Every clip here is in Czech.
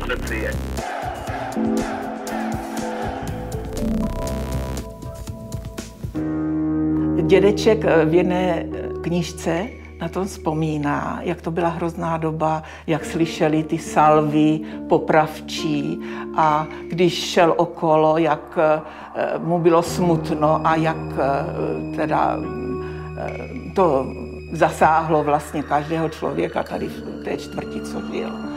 Francie. Dědeček eh, v jedné eh, knižce na tom vzpomíná, jak to byla hrozná doba, jak slyšeli ty salvy popravčí a když šel okolo, jak eh, mu bylo smutno a jak teda to zasáhlo vlastně každého člověka tady v té čtvrti, co žil.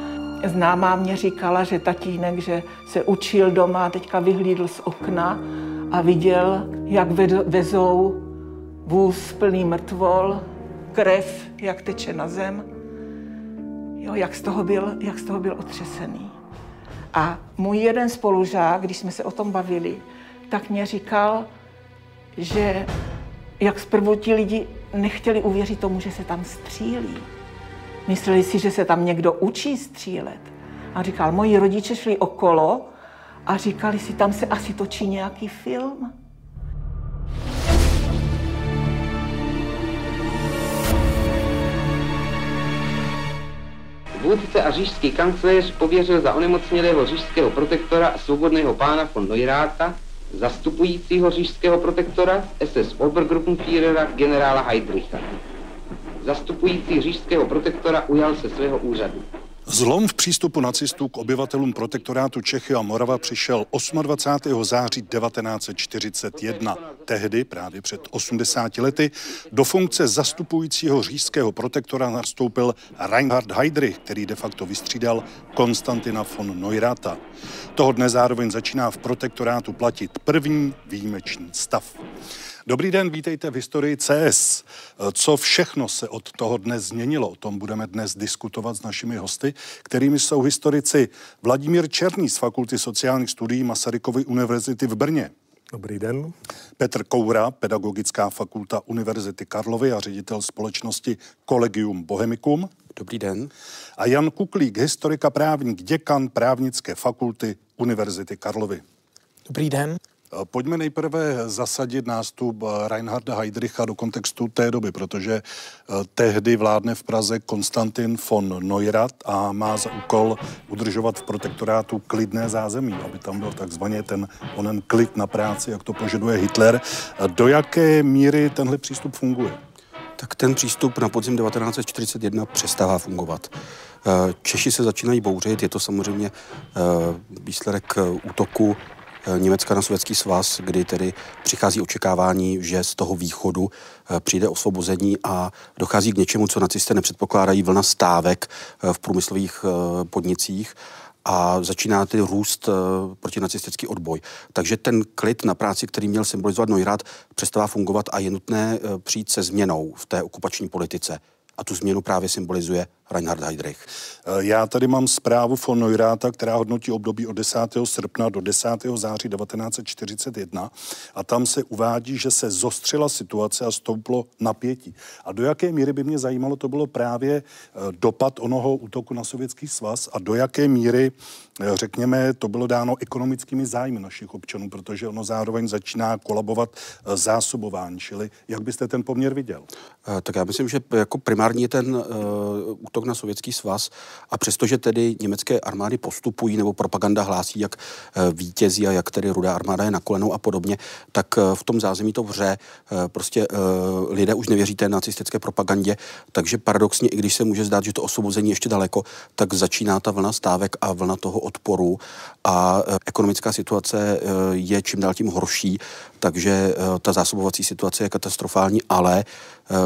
Známá mě říkala, že tatínek, že se učil doma, teďka vyhlídl z okna a viděl, jak vezou vůz plný mrtvol, krev, jak teče na zem. Jo, jak z toho byl, jak z toho byl otřesený. A můj jeden spolužák, když jsme se o tom bavili, tak mě říkal, že jak zprvu ti lidi nechtěli uvěřit tomu, že se tam střílí. Mysleli si, že se tam někdo učí střílet. A říkal, moji rodiče šli okolo a říkali si, tam se asi točí nějaký film. Vůdce a říšský kancléř pověřil za onemocnělého říšského protektora svobodného pána von Neuráta, zastupujícího říšského protektora SS Obergruppenführera generála Heidricha. Zastupující říšského protektora ujal se svého úřadu. Zlom v přístupu nacistů k obyvatelům protektorátu Čechy a Morava přišel 28. září 1941. Tehdy, právě před 80 lety, do funkce zastupujícího říšského protektora nastoupil Reinhard Heydrich, který de facto vystřídal Konstantina von Neurata. Toho dne zároveň začíná v protektorátu platit první výjimečný stav. Dobrý den, vítejte v historii CS. Co všechno se od toho dne změnilo, o tom budeme dnes diskutovat s našimi hosty, kterými jsou historici Vladimír Černý z Fakulty sociálních studií Masarykovy univerzity v Brně. Dobrý den. Petr Koura, Pedagogická fakulta Univerzity Karlovy a ředitel společnosti Collegium Bohemicum. Dobrý den. A Jan Kuklík, historika právník, děkan právnické fakulty Univerzity Karlovy. Dobrý den. Pojďme nejprve zasadit nástup Reinharda Heydricha do kontextu té doby, protože eh, tehdy vládne v Praze Konstantin von Neurath a má za úkol udržovat v protektorátu klidné zázemí, aby tam byl takzvaně ten onen klid na práci, jak to požaduje Hitler. Do jaké míry tenhle přístup funguje? Tak ten přístup na podzim 1941 přestává fungovat. Eh, Češi se začínají bouřit, je to samozřejmě eh, výsledek útoku Eh, Německa na Sovětský svaz, kdy tedy přichází očekávání, že z toho východu eh, přijde osvobození a dochází k něčemu, co nacisté nepředpokládají, vlna stávek eh, v průmyslových podnicích a začíná tedy růst protinacistický odboj. Takže ten klid na práci, který měl symbolizovat Neurath, přestává fungovat a je nutné přijít se změnou v té okupační politice. A tu změnu právě symbolizuje Reinhard Heydrich. Eh, já tady mám zprávu von Neurata, která hodnotí období od 10. srpna do 10. září 1941 a tam se uvádí, že se zostřila situace a stouplo napětí. A do jaké míry by mě zajímalo, to bylo právě eh, dopad onoho útoku na sovětský svaz a do jaké míry, eh, řekněme, to bylo dáno ekonomickými zájmy našich občanů, protože ono zároveň začíná kolabovat zásobování. Čili jak byste ten poměr viděl? Tak já myslím, že jako primární ten uh, útok na Sovětský svaz. A přestože tedy německé armády postupují nebo propaganda hlásí, jak eh, vítězí a jak tedy rudá armáda je na kolenou a podobně, tak eh, v tom zázemí to vře. Eh, prostě lidé už nevěří té nacistické propagandě, takže paradoxně, i když se může zdát, že to osvobození ještě daleko, tak začíná ta vlna stávek a vlna toho odporu. A ekonomická situace je čím dál tím horší, takže ta zásobovací situace je katastrofální, ale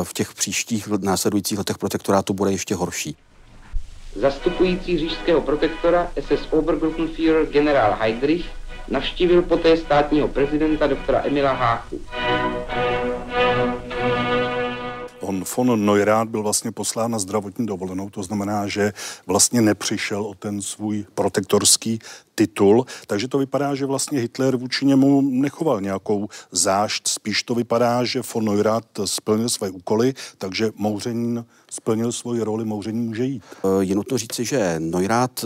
v těch příštích následujících letech protektorátu bude ještě horší. Zastupující říšského protektora SS Obergruppenführer generál Heydrich navštívil poté státního prezidenta doktora Emila Háchu. On von Neurath byl vlastně poslán na zdravotní dovolenou, to znamená, že vlastně nepřišel o ten svůj protektorský titul, takže to vypadá, že vlastně Hitler vůči němu nechoval nějakou zášť, spíš to vypadá, že von Neurath splnil své úkoly, takže Mouřenín splnil svoji roli, Mouřenín může jít. Je nutno říci, že Neurath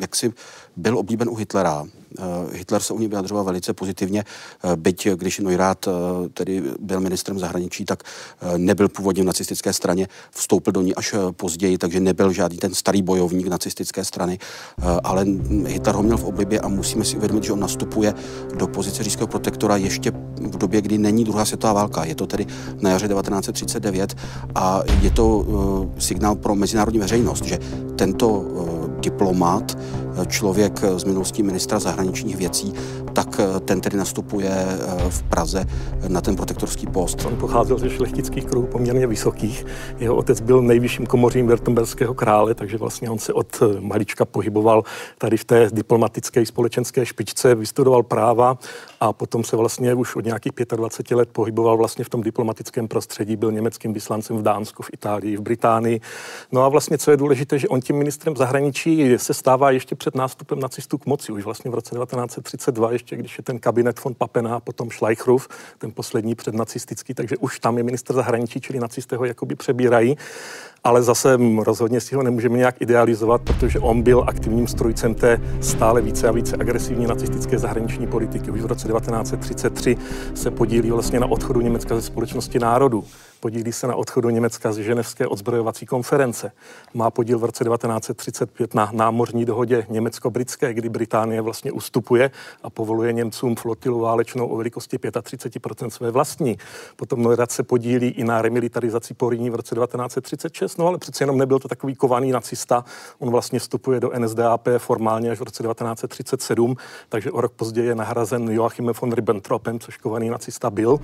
jaksi byl oblíben u Hitlera, Hitler se u něj vyjadřoval velice pozitivně, byť když Neurath tedy byl ministrem zahraničí, tak nebyl původně v nacistické straně, vstoupil do ní až později, takže nebyl žádný ten starý bojovník nacistické strany, ale Hitler ho měl v oblibě a musíme si uvědomit, že on nastupuje do pozice říšského protektora ještě v době, kdy není druhá světová válka. Je to tedy na jaře 1939 a je to signál pro mezinárodní veřejnost, že tento diplomat, eh, člověk z minulosti ministra zahraničních věcí, tak ten tedy nastupuje v Praze na ten protektorský post. On pocházel ze šlechtických kruhů poměrně vysokých. Jeho otec byl nejvyšším komořím Württemberského krále, takže vlastně on se od malička pohyboval tady v té diplomatické společenské špičce, vystudoval práva a potom se vlastně už od nějakých 25 let pohyboval vlastně v tom diplomatickém prostředí, byl německým vyslancem v Dánsku, v Itálii, v Británii. No a vlastně, co je důležité, že on tím ministrem zahraničí se stává ještě před nástupem nacistů k moci, už vlastně v roce 1932, ještě když je ten kabinet von Papena, potom Schleichruf, ten poslední přednacistický, takže už tam je minister zahraničí, čili nacisté ho jakoby přebírají ale zase rozhodně si ho nemůžeme nějak idealizovat, protože on byl aktivním strojcem té stále více a více agresivní nacistické zahraniční politiky. Už v roce 1933 se podílí vlastně na odchodu Německa ze společnosti národů podílí se na odchodu Německa z ženevské odzbrojovací konference. Má podíl v roce 1935 na námořní dohodě německo-britské, kdy Británie vlastně ustupuje a povoluje Němcům flotilu válečnou o velikosti 35% své vlastní. Potom Neurath se podílí i na remilitarizaci Poríní v roce 1936, no ale přece jenom nebyl to takový kovaný nacista. On vlastně vstupuje do NSDAP formálně až v roce 1937, takže o rok později je nahrazen Joachimem von Ribbentropem, což kovaný nacista byl.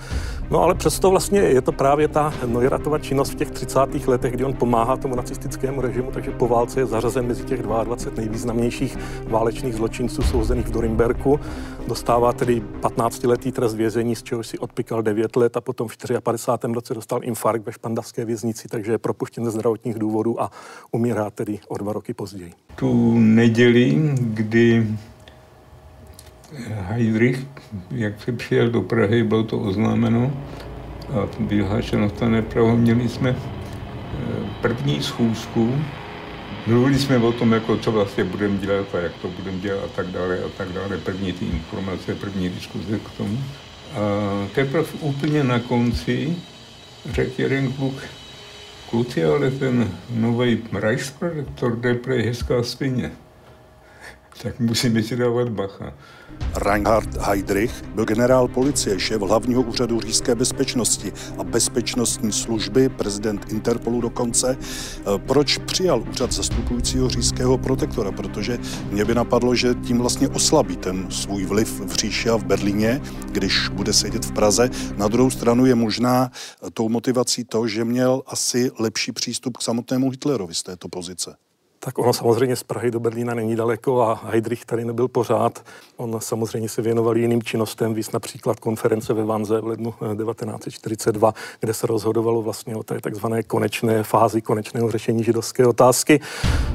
No ale přesto vlastně je to právě ta Neuratova činnost v těch 30. letech, kdy on pomáhá tomu nacistickému režimu, takže po válce je zařazen mezi těch 22 nejvýznamnějších válečných zločinců souzených v Dorimberku. Dostává tedy 15-letý trest vězení, z čehož si odpikal 9 let a potom v 54. roce dostal infarkt ve špandavské věznici, takže je propuštěn ze zdravotních důvodů a umírá tedy o dva roky později. Tu neděli, kdy Heidrich, jak se přijel do Prahy, bylo to oznámeno, a vyhlášeno stane právo. Měli jsme eh, první schůzku, mluvili jsme o tom, jako co vlastně budeme dělat a jak to budeme dělat a tak dále a tak dále. První ty informace, první diskuze k tomu. A teprve úplně na konci řekl jeden kluk, kluci, ale ten nový Reichsprojektor jde pro hezká svině tak musíme si dávat bacha. Reinhard Heydrich byl generál policie, šéf hlavního úřadu říjské bezpečnosti a bezpečnostní služby, prezident Interpolu dokonce. E, proč přijal úřad zastupujícího říjského protektora? Protože mě by napadlo, že tím vlastně oslabí ten svůj vliv v Říši a v Berlíně, když bude sedět v Praze. Na druhou stranu je možná tou motivací to, že měl asi lepší přístup k samotnému Hitlerovi z této pozice. Tak ono samozřejmě z Prahy do Berlína není daleko a Heidrich tady nebyl pořád. On samozřejmě se věnoval jiným činnostem, víc například konference ve Vanze v lednu 1942, eh, kde se rozhodovalo vlastně o té takzvané konečné fázi konečného řešení židovské otázky.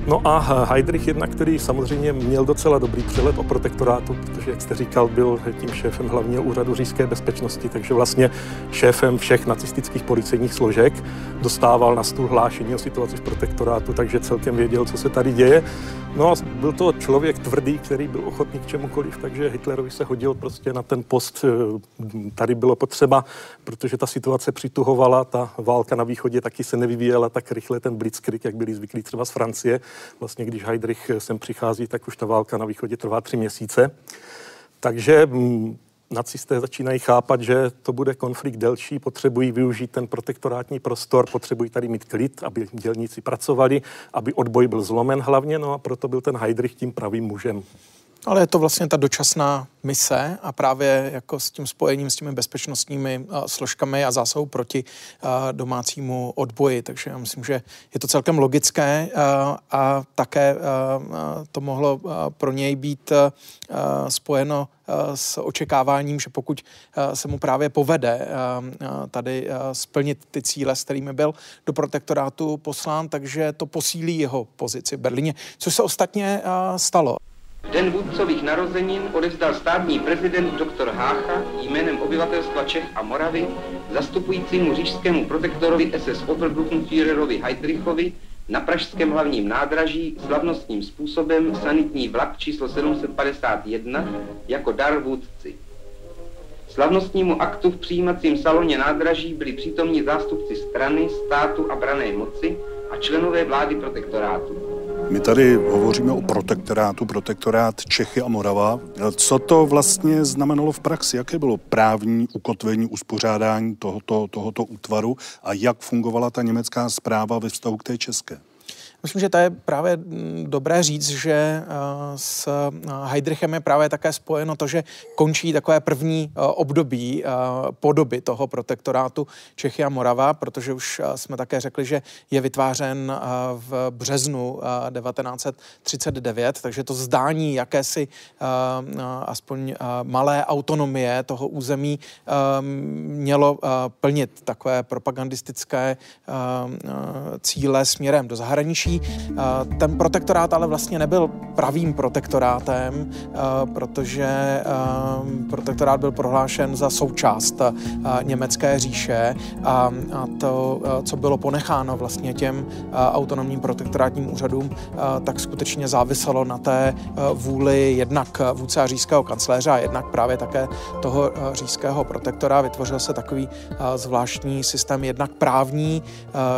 No a Heidrich jednak, který samozřejmě měl docela dobrý přehled o protektorátu, protože, jak jste říkal, byl tím šéfem hlavního úřadu říjské bezpečnosti, takže vlastně šéfem všech nacistických policejních složek dostával na stůl hlášení o situaci v protektorátu, takže celkem věděl, co se tady děje. No a byl to člověk tvrdý, který byl ochotný k čemukoliv, takže Hitlerovi se hodil prostě na ten post. Eh, tady bylo potřeba, protože ta situace přituhovala, ta válka na východě taky se nevyvíjela tak rychle, ten blitzkrieg, jak byli zvyklí třeba z Francie. Vlastně když Heydrich sem přichází, tak už ta válka na východě trvá tři měsíce. Takže mm, nacisté začínají chápat, že to bude konflikt delší, potřebují využít ten protektorátní prostor, potřebují tady mít klid, aby dělníci pracovali, aby odboj byl zlomen hlavně, no a proto byl ten Heidrich tím pravým mužem. Ale je to vlastně ta dočasná mise a právě jako s tím spojením s těmi bezpečnostními uh, složkami a zásahou proti uh, domácímu odboji. Takže já myslím, že je to celkem logické uh, a také to mohlo pro něj být spojeno s očekáváním, že pokud se mu právě povede tady splnit ty cíle, s kterými byl do protektorátu poslán, takže to posílí jeho pozici v Berlíně, což se ostatně stalo. Den vůdcových narozenin odevzdal státní prezident dr. Hácha jménem obyvatelstva Čech a Moravy zastupujícímu říšskému protektorovi SS Obergruppenführerovi Heidrichovi na pražském hlavním nádraží slavnostním způsobem sanitní vlak číslo 751 jako dar vůdci. Slavnostnímu aktu v přijímacím saloně nádraží byli přítomní zástupci strany, státu a brané moci a členové vlády protektorátu. My tady hovoříme o protektorátu, protektorát Čechy a Morava. Co to vlastně znamenalo v praxi? Jaké bylo právní ukotvení, uspořádání tohoto, tohoto útvaru a jak fungovala ta německá zpráva ve vztahu k té české? Myslím, že to je právě mm, dobré říct, že eh, s eh, Heidrichem je právě také spojeno to, že končí takové první eh, období podoby toho protektorátu Čechy a Morava, protože už jsme také řekli, že je vytvářen v březnu 1939, takže to zdání jakési aspoň malé autonomie toho území mělo plnit takové propagandistické cíle směrem do zahraničí. Ten protektorát ale vlastně nebyl pravým protektorátem, protože protektorát byl prohlášen za součást německé říše a to, co bylo ponecháno vlastně těm autonomním protektorátním úřadům, tak skutečně záviselo na té vůli jednak vůdce říšského kancléře a jednak právě také toho říšského protektora. Vytvořil se takový zvláštní systém jednak právní,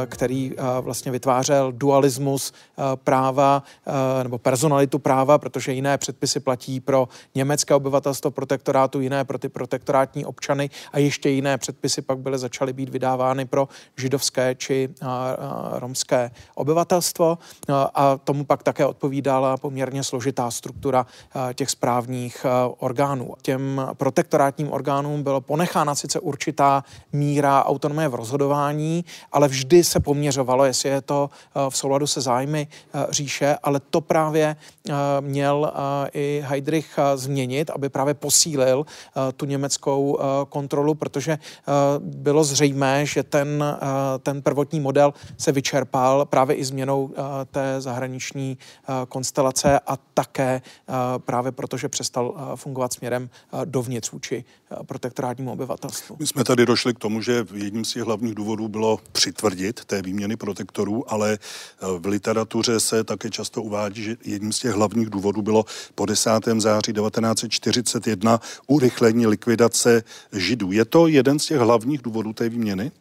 který vlastně vytvářel dualismus mecanismos práva eh, nebo personalitu práva, protože jiné předpisy platí pro německé obyvatelstvo protektorátu, jiné pro ty protektorátní občany a ještě jiné předpisy pak byly začaly být vydávány pro židovské či eh, romské obyvatelstvo a tomu pak také odpovídala poměrně složitá struktura těch správních orgánů. Těm protektorátním orgánům bylo ponechána sice určitá míra autonomie v rozhodování, ale vždy se poměřovalo, jestli je to v souladu se zájmy eh, říše, ale to právě eh, měl eh, i Heidrich změnit, aby právě posílil tu německou kontrolu, protože bylo zřejmé, že ten, ten prvotní model se vyčerpal právě i změnou té zahraniční konstelace a také právě protože přestal fungovat směrem dovnitř vůči protektorátnímu obyvatelstvu. My jsme tady došli k tomu, že jedním z těch hlavních důvodů bylo přitvrdit té výměny protektorů, ale v literatuře se také často uvádí, že jedním z těch hlavních důvodů bylo po 10. září 1941 urychlení likvidace židů. Je to jeden z těch hlavních důvodů té výměny?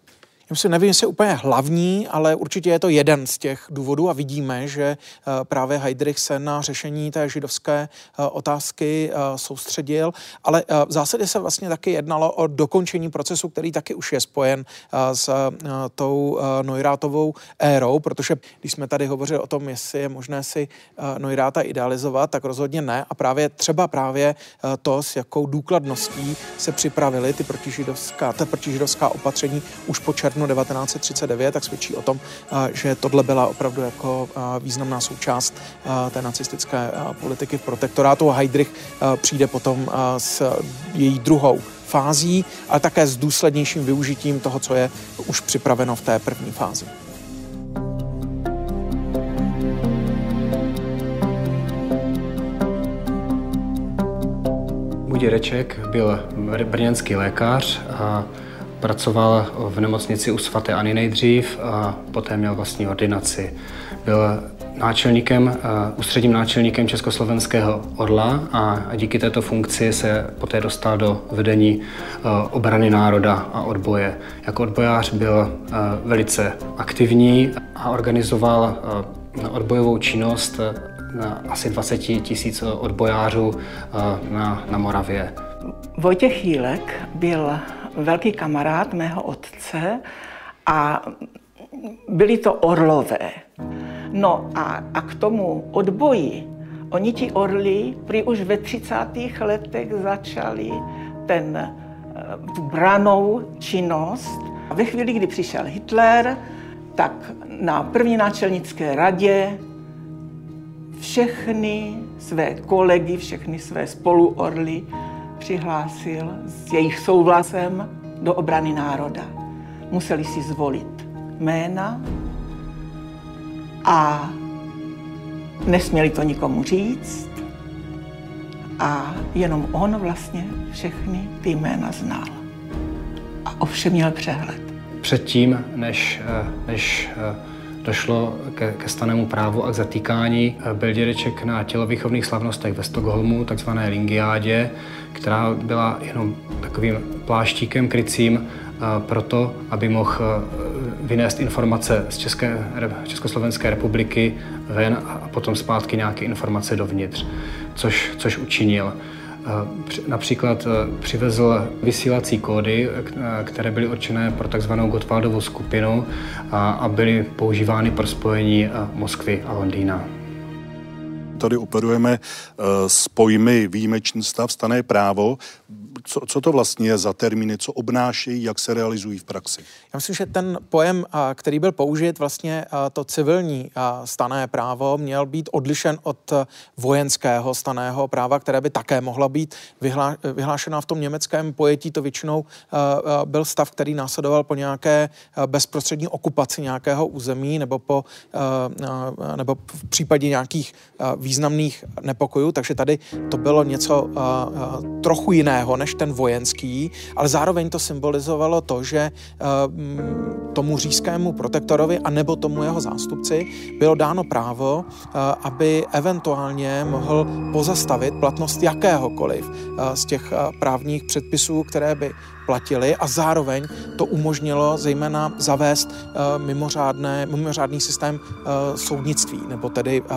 Já myslím, nevím, jestli je úplně hlavní, ale určitě je to jeden z těch důvodů a vidíme, že eh, právě Heidrich se na řešení té židovské eh, otázky eh, soustředil, ale v zásadě se vlastně taky jednalo o dokončení procesu, který taky už je spojen s tou Neurátovou érou, protože když jsme tady hovořili o tom, jestli je možné si Neuráta idealizovat, tak rozhodně ne. A právě třeba právě to, s jakou důkladností se připravili ty protižidovská, ta protižidovská opatření už po červnu srpnu 1939, tak svědčí o tom, že tohle byla opravdu jako významná součást té nacistické politiky v protektorátu Heydrich přijde potom s její druhou fází, ale také s důslednějším využitím toho, co je už připraveno v té první fázi. Buděreček byl brněnský lékař a Pracoval v nemocnici u svaté Ani nejdřív a poté měl vlastní ordinaci. Byl náčelníkem, eh, ústředním náčelníkem Československého Orla a díky této funkci se poté dostal do vedení eh, obrany národa a odboje. Jako odbojář byl eh, velice aktivní a organizoval odbojovou činnost na asi 20 tisíc odbojářů na, na Moravě. Vojtěch Jílek byl velký kamarád mého otce a byli to orlové. No a, a k tomu odboji, oni ti orli prý už ve 30. letech začali ten, eh, tu branou činnost. A ve chvíli, kdy přišel Hitler, tak na první náčelnické radě všechny své kolegy, všechny své spoluorly přihlásil s jejich souhlasem do obrany národa. Museli si zvolit jména a nesměli to nikomu říct. A jenom on vlastně všechny ty jména znal. A ovšem měl přehled. Předtím, než, než došlo ke, ke stanému právu a k zatýkání. Byl dědeček na tělovýchovných slavnostech ve Stockholmu, takzvané Lingiádě, která byla jenom takovým pláštíkem krycím proto, aby mohl vynést informace z České, Československé republiky ven a potom zpátky nějaké informace dovnitř, což, což učinil. Například přivezl vysílací kódy, které byly určené pro takzvanou Gottwaldovou skupinu a byly používány pro spojení Moskvy a Londýna. Tady operujeme s pojmy výjimečný stav, stané právo co, co to vlastně je za termíny, co obnášejí, jak se realizují v praxi? Já myslím, že ten pojem, který byl použit, vlastně to civilní stané právo, měl být odlišen od vojenského staného práva, které by také mohla být vyhlá, vyhlášena v tom německém pojetí. To většinou byl stav, který následoval po nějaké bezprostřední okupaci nějakého území nebo, po, nebo v případě nějakých významných nepokojů. Takže tady to bylo něco trochu jiného než ten vojenský, ale zároveň to symbolizovalo to, že uh, tomu říjskému protektorovi a nebo tomu jeho zástupci bylo dáno právo, uh, aby eventuálně mohl pozastavit platnost jakéhokoliv uh, z těch právních předpisů, které by platily a zároveň to umožnilo zejména zavést uh, mimořádné, mimořádný systém uh, soudnictví, nebo tedy uh,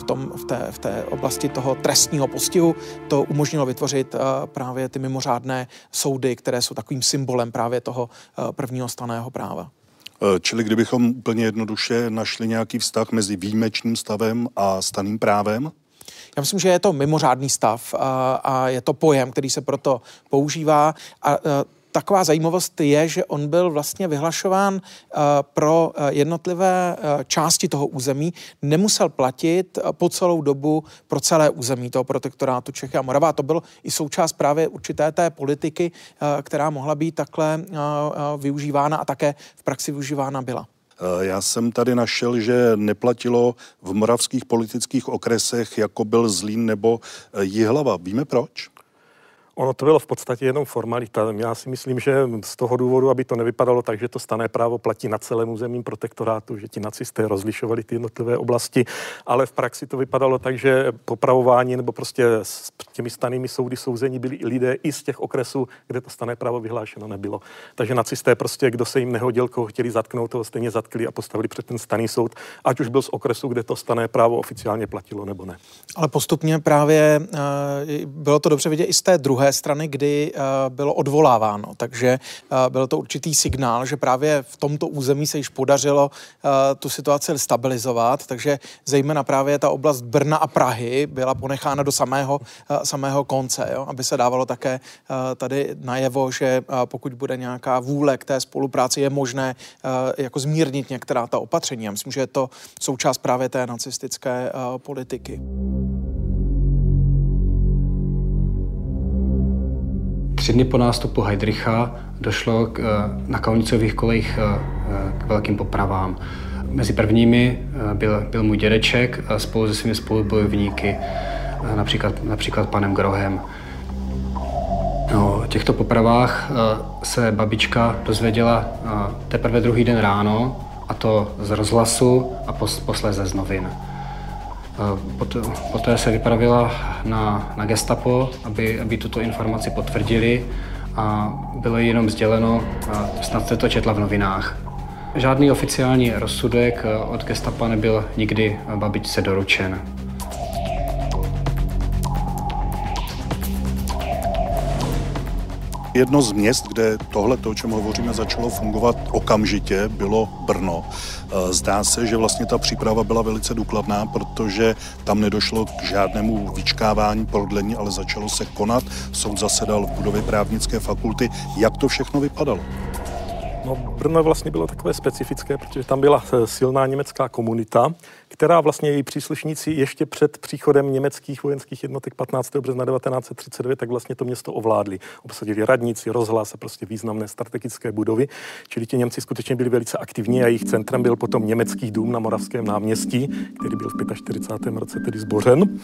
v, tom, v, té, v té oblasti toho trestního postihu to umožnilo vytvořit právě ty mimořádné soudy, které jsou takovým symbolem právě toho prvního staného práva. Čili kdybychom úplně jednoduše našli nějaký vztah mezi výjimečným stavem a staným právem? Já myslím, že je to mimořádný stav a, a je to pojem, který se proto používá. A, a taková zajímavost je, že on byl vlastně vyhlašován uh, pro uh, jednotlivé uh, části toho území, nemusel platit po celou dobu pro celé území toho protektorátu Čechy a Morava. A to bylo i součást právě určité té politiky, která mohla být takhle využívána a také v praxi využívána byla. Já jsem tady našel, že neplatilo v moravských politických okresech, jako byl Zlín nebo Jihlava. Víme proč? Ono to bylo v podstatě jenom formalita. Já si myslím, že z toho důvodu, aby to nevypadalo tak, že to stané právo platí na celém územím protektorátu, že ti nacisté rozlišovali ty jednotlivé oblasti, ale v praxi to vypadalo tak, že popravování nebo prostě s těmi stanými soudy souzení byli i lidé i z těch okresů, kde to stané právo vyhlášeno nebylo. Takže nacisté prostě, kdo se jim nehodil, koho chtěli zatknout, toho stejně zatkli a postavili před ten staný soud, ať už byl z okresu, kde to stané právo oficiálně platilo nebo ne. Ale postupně právě uh, bylo to dobře vidět i z té druhé druhé strany, kdy uh, bylo odvoláváno. Takže uh, byl to určitý signál, že právě v tomto území se již podařilo uh, tu situaci stabilizovat, takže zejména právě ta oblast Brna a Prahy byla ponechána do samého, samého konce, jo? aby se dávalo také tady najevo, že pokud bude nějaká vůle k té spolupráci, je možné jako zmírnit některá ta opatření. Já myslím, že je to součást právě té nacistické politiky. Tři dny po nástupu Heidricha došlo k, eh, na kaunicových kolejích eh, k velkým popravám. Mezi prvními eh, byl, byl můj dědeček spolu se svými spolubojovníky, například, například panem Grohem. No, o těchto popravách se babička dozvěděla teprve druhý den ráno, a to z rozhlasu a posléze z novin. Poté, poté se vypravila na, na gestapo, aby, aby tuto informaci potvrdili a bylo jenom sděleno, snad se to četla v novinách. Žádný oficiální rozsudek od gestapa nebyl nikdy babičce doručen. Jedno z měst, kde tohle, to, o čem hovoříme, začalo fungovat okamžitě, bylo Brno. E, zdá se, že vlastně ta příprava byla velice důkladná, protože tam nedošlo k žádnému vyčkávání, prodlení, ale začalo se konat. Soud zasedal v budově právnické fakulty. Jak to všechno vypadalo? No, Brno vlastně bylo takové specifické, protože tam byla e, silná německá komunita, která vlastně její příslušníci ještě před příchodem německých vojenských jednotek 15. března 1939 tak vlastně to město ovládli. Obsadili radnici, rozhlas a prostě významné strategické budovy. Čili ti Němci skutečně byli velice aktivní a jejich centrem byl potom německý dům na Moravském náměstí, který byl v 45. roce tedy zbořen.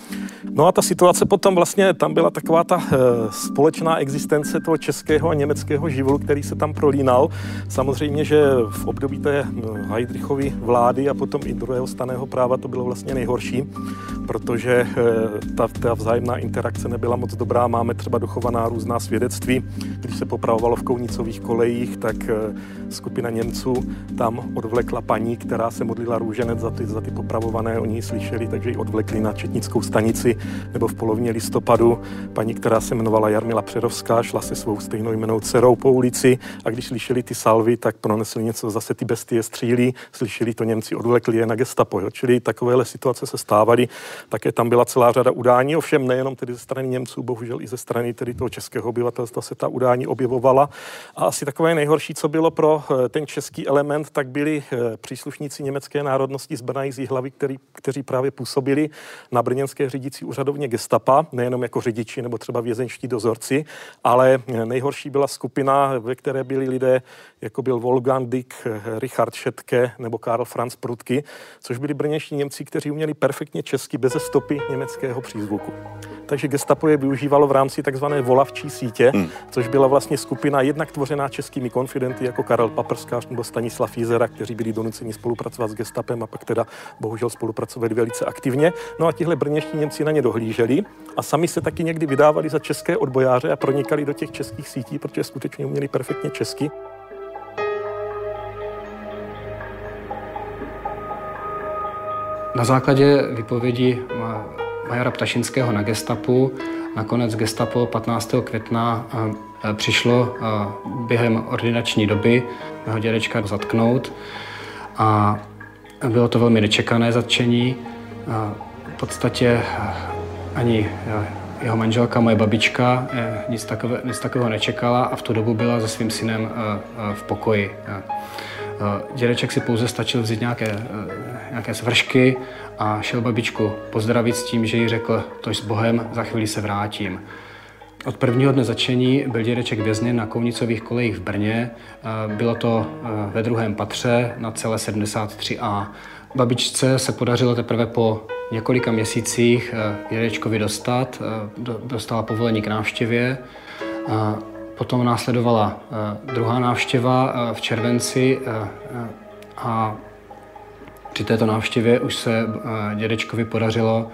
No a ta situace potom vlastně, tam byla taková ta e, společná existence toho českého a německého živlu, který se tam prolínal. Samozřejmě, že v období té Heidrichovy vlády a potom i druhého staného práva to bylo vlastně nejhorší, protože ta, ta vzájemná interakce nebyla moc dobrá. Máme třeba dochovaná různá svědectví. Když se popravovalo v Kounicových kolejích, tak skupina Němců tam odvlekla paní, která se modlila růženec za ty, za ty popravované. Oni ji slyšeli, takže ji odvlekli na Četnickou stanici nebo v polovině listopadu. Paní, která se jmenovala Jarmila Přerovská, šla se svou stejnou jmenou dcerou po ulici a když slyšeli ty salvy, tak pronesli něco, zase ty bestie střílí, slyšeli to Němci, odvlekli je na gestapo. Jo? Čili takovéhle situace se stávaly. Také tam byla celá řada udání, ovšem nejenom tedy ze strany Němců, bohužel i ze strany tedy toho českého obyvatelstva se ta udání objevovala. A asi takové nejhorší, co bylo pro eh, ten český element, tak byli eh, příslušníci německé národnosti z Brna z hlavy, který, kteří právě působili na brněnské řídící úřadovně gestapa, nejenom jako řidiči nebo třeba vězenští dozorci, ale nejhorší byla skupina, ve které byli lidé, jako byl Wolfgang Dick, Richard Šetke nebo Karl Franz Prudky, což byli brněští Němci, kteří uměli perfektně česky bez stopy německého přízvuku takže gestapo je využívalo v rámci takzvané volavčí sítě, hmm. což byla vlastně skupina jednak tvořená českými konfidenty jako Karel Paprskář nebo Stanislav Jízera, kteří byli donuceni spolupracovat s gestapem a pak teda bohužel spolupracovali velice aktivně. No a tihle brněští Němci na ně dohlíželi a sami se taky někdy vydávali za české odbojáře a pronikali do těch českých sítí, protože skutečně uměli perfektně česky. Na základě vypovědi majora Ptašinského na gestapu. Nakonec gestapo 15. května eh, přišlo eh, během ordinační doby mého dědečka zatknout a bylo to velmi nečekané zatčení. V podstatě eh, ani jeho manželka, moje babička, nic, takové, nic takového nečekala a v tu dobu byla se svým synem v pokoji. Dědeček si pouze stačil vzít nějaké, nějaké svršky a šel babičku pozdravit s tím, že jí řekl, tož s Bohem, za chvíli se vrátím. Od prvního dne začení byl dědeček vězněn na Kounicových kolejích v Brně. Bylo to ve druhém patře na celé 73A. Babičce se podařilo teprve po několika měsících dědečkovi dostat. Dostala povolení k návštěvě. Potom následovala druhá návštěva v červenci a při této návštěvě už se eh, dědečkovi podařilo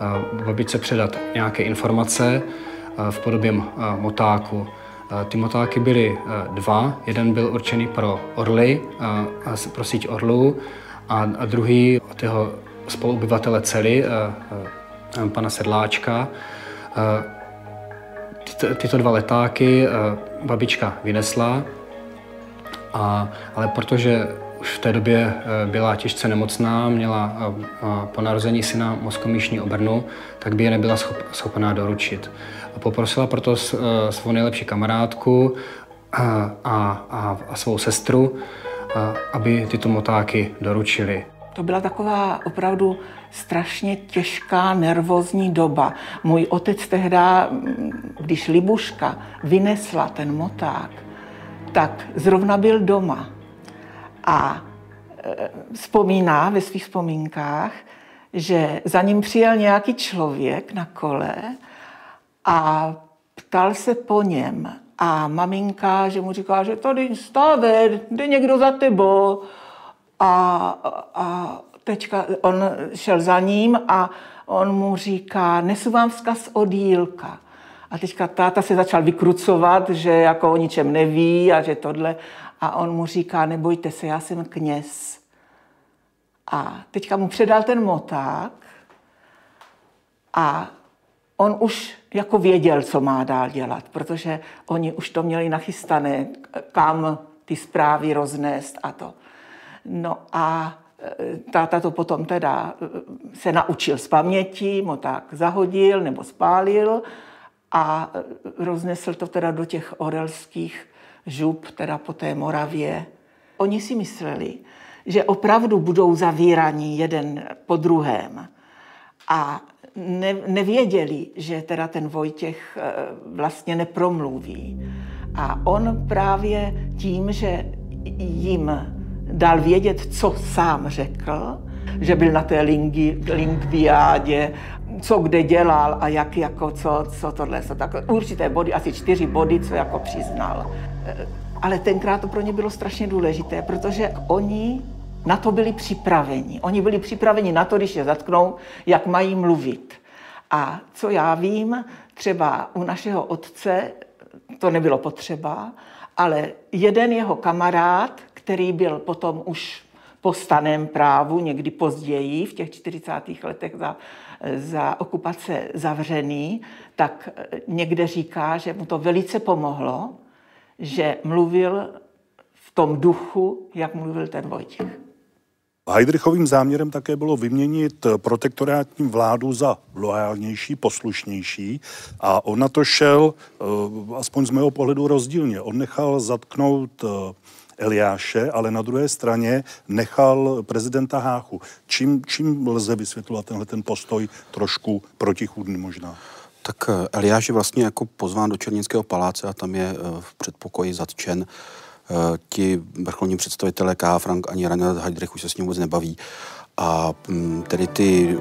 eh, babičce předat nějaké informace eh, v podobě motáku. Ty motáky byly dva. Jeden byl určený pro orly, pro síť orlů a druhý od jeho spoluobyvatele cely, pana Sedláčka. Tyto dva letáky babička vynesla, a, ale protože už v té době eh, byla těžce nemocná, měla eh, po narození syna mozkomíšní obrnu, tak by je nebyla schop, schopná doručit. Poprosila proto eh, svou nejlepší kamarádku a, a, a svou sestru, aby tyto motáky doručili. To byla taková opravdu strašně těžká, nervózní doba. Můj otec tehdy, mm, když Libuška vynesla ten moták, tak zrovna byl doma a e, vzpomíná ve svých vzpomínkách, že za ním přijel nějaký člověk na kole a ptal se po něm. A maminka, že mu říká, že tady stave, jde někdo za tebou. A, a teďka on šel za ním a on mu říká, nesu vám vzkaz od Jílka. A teďka táta se začal vykrucovat, že jako o ničem neví a že tohle a on mu říká, nebojte se, já jsem kněz. A teďka mu předal ten moták a on už jako věděl, co má dál dělat, protože oni už to měli nachystané, kam ty zprávy roznést a to. No a e, táta to potom teda e, se naučil z paměti, moták zahodil nebo spálil a e, roznesl to teda do těch orelských žup, teda po té Moravě. Oni si mysleli, že opravdu budou zavíraní jeden po druhém. A ne, nevěděli, že teda ten Vojtěch eh, vlastně nepromluví. A on právě tím, že jim dal vědět, co sám řekl, že byl na té lingviádě, co kde dělal a jak jako co, co tohle, co tak určité body, asi čtyři body, co jako přiznal ale tenkrát to pro ně bylo strašně důležité, protože oni na to byli připraveni. Oni byli připraveni na to, když je zatknou, jak mají mluvit. A co já vím, třeba u našeho otce to nebylo potřeba, ale jeden jeho kamarád, který byl potom už po staném právu, někdy později, v těch 40. letech za, za okupace zavřený, tak někde říká, že mu to velice pomohlo, že mluvil v tom duchu, jak mluvil ten Vojtěch. Heidrichovým záměrem také bylo vyměnit protektorátní vládu za loajálnější, poslušnější a on na to šel, eh, aspoň z mého pohledu, rozdílně. On nechal zatknout eh, Eliáše, ale na druhé straně nechal prezidenta Háchu. Čím, čím lze vysvětlovat tenhle ten postoj trošku protichůdný možná? Tak eh, Eliáš je vlastně jako pozván do Černínského paláce a tam je v předpokoji zatčen Eh, ti vrcholní představitelé K. Frank ani Reinhard Heydrich už se s ním vůbec nebaví. A mm, tedy ty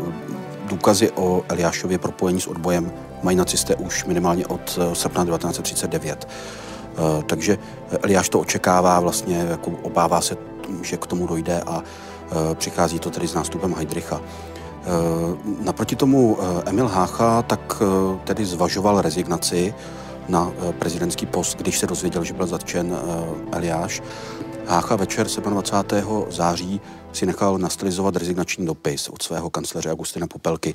důkazy o Eliášově propojení s odbojem mají nacisté už minimálně od eh, srpna 1939. Eh, takže Eliáš to očekává, vlastně jako obává se, že k tomu dojde a přichází to tedy s nástupem Heydricha. Naproti tomu Emil Hácha tak tedy zvažoval rezignaci, na eh, prezidentský post, když se dozvěděl, že byl zatčen eh, Eliáš. Hácha večer 27. září si nechal nastylizovat rezignační dopis od svého kancléře Agustina Popelky.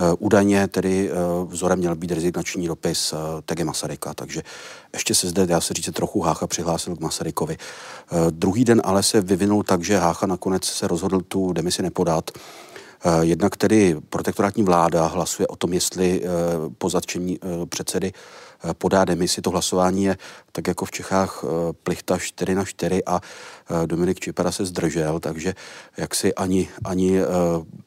Eh, údajně tedy vzorem měl být rezignační dopis Tege Masaryka, takže ještě se zde, dá se říct, trochu Hácha přihlásil k Masarykovi. Druhý den ale se vyvinul tak, že Hácha nakonec se rozhodl tu demisi nepodat. Jednak tedy protektorátní vláda hlasuje o tom, jestli po zatčení předsedy Eh, podá demisi. To hlasování je tak jako v Čechách eh, plichta 4 na 4 a eh, Dominik Čipera se zdržel, takže jaksi ani, ani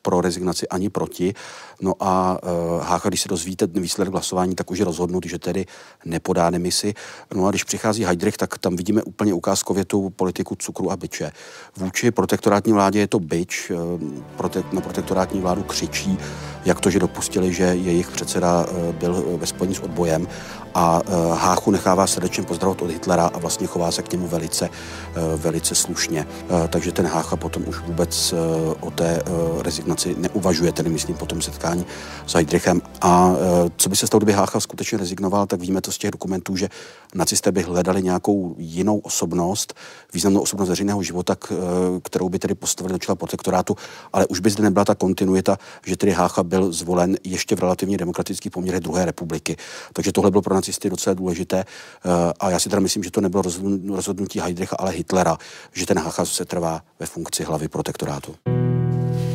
pro rezignaci, ani proti. No a Hácha, když se dozví ten výsledek hlasování, tak už je rozhodnut, že tedy nepodá demisi. No a když přichází Heidrich, tak tam vidíme úplně ukázkově tu politiku cukru a byče. Vůči protektorátní vládě je to byč, na protektorátní vládu křičí, jak to, že dopustili, že jejich předseda byl ve spojení s odbojem a e, Háchu nechává srdečně pozdravovat od Hitlera a vlastně chová se k němu velice, e, velice slušně. E, takže ten Hácha potom už vůbec o té rezignaci neuvažuje, tedy myslím potom setkání s Heidrichem. A co by se stalo, kdyby Hácha skutečně rezignoval, tak víme to z těch dokumentů, že nacisté by hledali nějakou jinou osobnost, významnou osobnost veřejného života, kterou by tedy postavili do čela protektorátu, ale už by zde nebyla ta kontinuita, že tedy Hácha byl zvolen ještě v relativně demokratických poměrech druhé republiky. Takže tohle bylo pro nacisty docela důležité. Eh, a já si teda myslím, že to nebylo rozhodnutí Heidricha, ale Hitlera, že ten Hachas se trvá ve funkci hlavy protektorátu.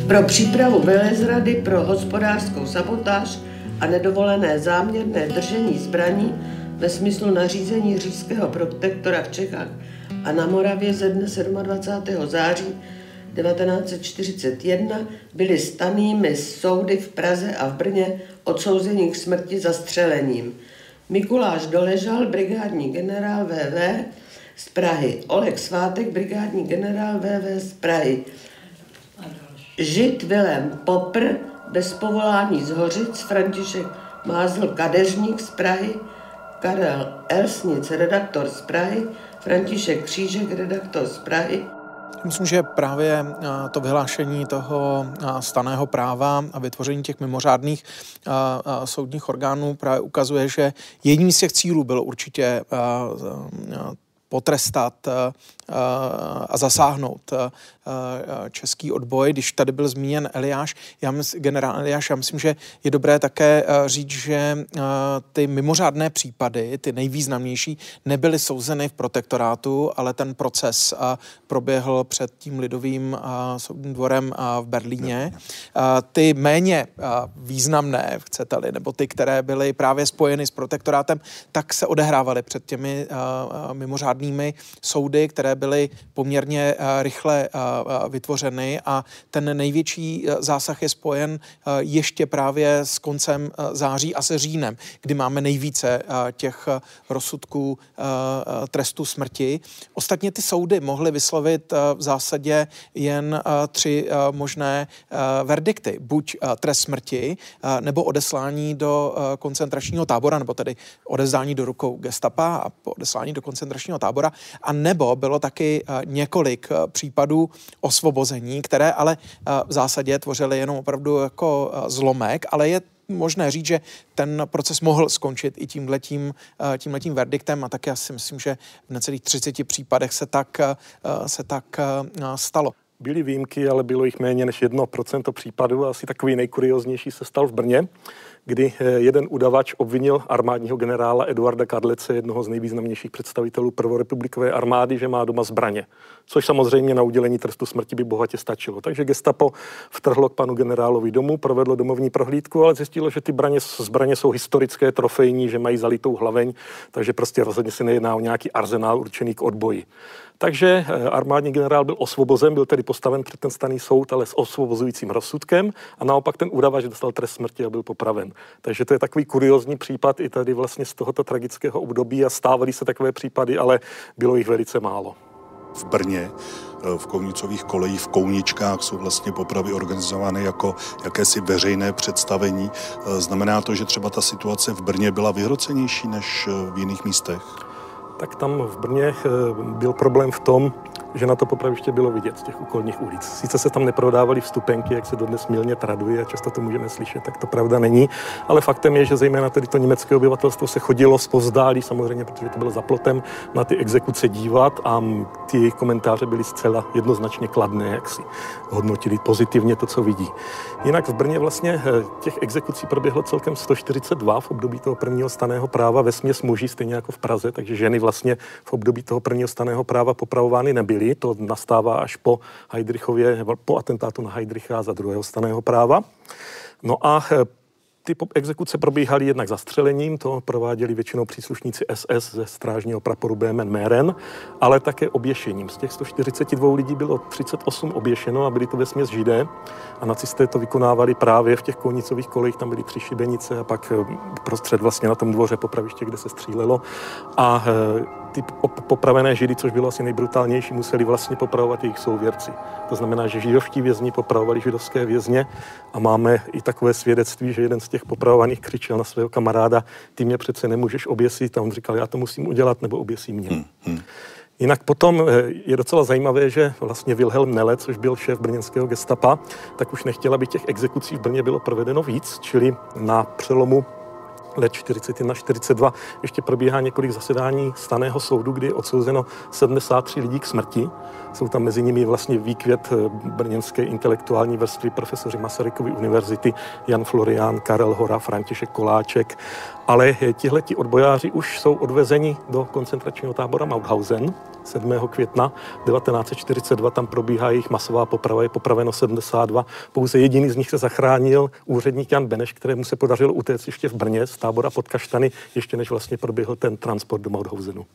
Pro přípravu velezrady pro hospodářskou sabotáž a nedovolené záměrné držení zbraní ve smyslu nařízení říšského protektora v Čechách a na Moravě ze dne 27. září 1941 byli stanými soudy v Praze a v Brně odsouzeni k smrti zastřelením. Mikuláš Doležal, brigádní generál VV z Prahy. Oleg Svátek, brigádní generál VV z Prahy. Žid Vilém Popr, bez povolání z Hořic, František Mázl Kadeřník z Prahy, Karel Elsnic, redaktor z Prahy, František Křížek, redaktor z Prahy, Myslím, že právě eh, to vyhlášení toho eh, staného práva a vytvoření těch mimořádných eh, soudních orgánů právě ukazuje, že jedním z těch cílů bylo určitě potrestat a zasáhnout český odboj. Když tady byl zmíněn Eliáš, já mysl, generál Eliáš, já myslím, že je dobré také říct, že ty mimořádné případy, ty nejvýznamnější, nebyly souzeny v protektorátu, ale ten proces proběhl před tím lidovým soudním dvorem v Berlíně. Ty méně významné, chcete-li, nebo ty, které byly právě spojeny s protektorátem, tak se odehrávaly před těmi mimořádnými soudy, které byly poměrně rychle vytvořeny a ten největší zásah je spojen ještě právě s koncem září a se říjnem, kdy máme nejvíce těch rozsudků trestu smrti. Ostatně ty soudy mohly vyslovit v zásadě jen tři možné verdikty. Buď trest smrti, nebo odeslání do koncentračního tábora, nebo tedy odezdání do rukou gestapa a odeslání do koncentračního tábora, a nebo bylo taky několik případů osvobození, které ale v zásadě tvořily jenom opravdu jako zlomek, ale je možné říct, že ten proces mohl skončit i tímhletím, tímhletím verdiktem a tak já si myslím, že v necelých 30 případech se tak, se tak stalo. Byly výjimky, ale bylo jich méně než 1% případů. Asi takový nejkurioznější se stal v Brně, kdy eh, jeden udavač obvinil armádního generála Eduarda Kadlece, jednoho z nejvýznamnějších představitelů prvorepublikové armády, že má doma zbraně. Což samozřejmě na udělení trestu smrti by bohatě stačilo. Takže gestapo vtrhlo k panu generálovi domů, provedlo domovní prohlídku, ale zjistilo, že ty zbraně, zbraně jsou historické, trofejní, že mají zalitou hlaveň, takže prostě rozhodně se nejedná o nějaký arzenál určený k odboji. Takže eh, armádní generál byl osvobozen, byl tedy postaven před ten staný soud, ale s osvobozujícím rozsudkem a naopak ten udavač dostal trest smrti a byl popraven. Takže to je takový kuriozní případ i tady vlastně z tohoto tragického období a stávaly se takové případy, ale bylo jich velice málo. V Brně eh, v Kounicových kolejích, v Kouničkách jsou vlastně popravy organizovány jako jakési veřejné představení. Eh, znamená to, že třeba ta situace v Brně byla vyhrocenější než v jiných místech? Tak tam v Brně eh, byl problém v tom, že na to popraviště bylo vidět z těch okolních ulic. Sice se tam neprodávaly vstupenky, jak se dodnes milně traduje, a často to můžeme slyšet, tak to pravda není, ale faktem je, že zejména tedy to německé obyvatelstvo se chodilo zpozdálí, samozřejmě, protože to bylo za plotem, na ty exekuce dívat a ty jejich komentáře byly zcela jednoznačně kladné, jak si hodnotili pozitivně to, co vidí. Jinak v Brně vlastně eh, těch exekucí proběhlo celkem 142 v období toho prvního staného práva ve směs muží, stejně jako v Praze, takže ženy vlastně v období toho prvního staného práva popravovány nebyly. To nastává až po Heidrichově, po atentátu na Heidricha za druhého staného práva. No a eh, ty exekuce probíhaly jednak zastřelením, to prováděli většinou příslušníci SS ze strážního praporu BMN Meren, ale také oběšením. Z těch 142 lidí bylo 38 oběšeno a byli to ve směs židé a nacisté to vykonávali právě v těch konicových kolejích, tam byly tři šibenice a pak eh, prostřed vlastně na tom dvoře popraviště, kde se střílelo a eh, ty popravené židy, což bylo asi nejbrutálnější, museli vlastně popravovat jejich souvěrci. To znamená, že židovští vězni popravovali židovské vězně a máme i takové svědectví, že jeden z těch popravovaných křičel na svého kamaráda, ty mě přece nemůžeš oběsit a on říkal, já to musím udělat, nebo oběsí mě. Hmm, hmm. Jinak potom eh, je docela zajímavé, že vlastně Wilhelm Nele, což byl šéf brněnského gestapa, tak už nechtěl, aby těch exekucí v Brně bylo provedeno víc, čili na přelomu let 41 42 ještě probíhá několik zasedání staného soudu, kdy je odsouzeno 73 lidí k smrti. Jsou tam mezi nimi vlastně výkvět eh, brněnské intelektuální vrstvy profesoři Masarykovy univerzity Jan Florián, Karel Hora, František Koláček. Ale eh, tihleti odbojáři už jsou odvezeni do koncentračního tábora Mauthausen 7. května 1942. Tam probíhá jejich masová poprava, je popraveno 72. Pouze jediný z nich se zachránil, úředník Jan Beneš, kterému se podařilo utéct ještě v Brně z tábora pod Kaštany, ještě než vlastně proběhl ten transport do Mauthausenu.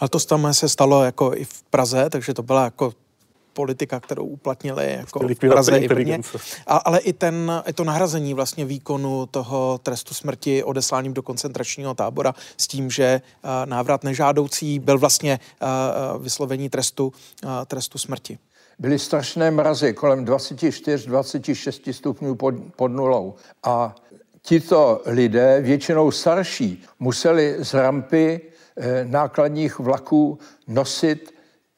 Ale to tam se stalo jako i v Praze, takže to byla jako politika, kterou uplatnili jako v Praze i Brně. A, ale i, ten, i to nahrazení vlastně výkonu toho trestu smrti odesláním do koncentračního tábora s tím, že uh, návrat nežádoucí byl vlastně uh, vyslovení trestu, uh, trestu smrti. Byly strašné mrazy kolem 24-26 stupňů pod, pod nulou a tito lidé, většinou starší, museli z rampy nákladních vlaků nosit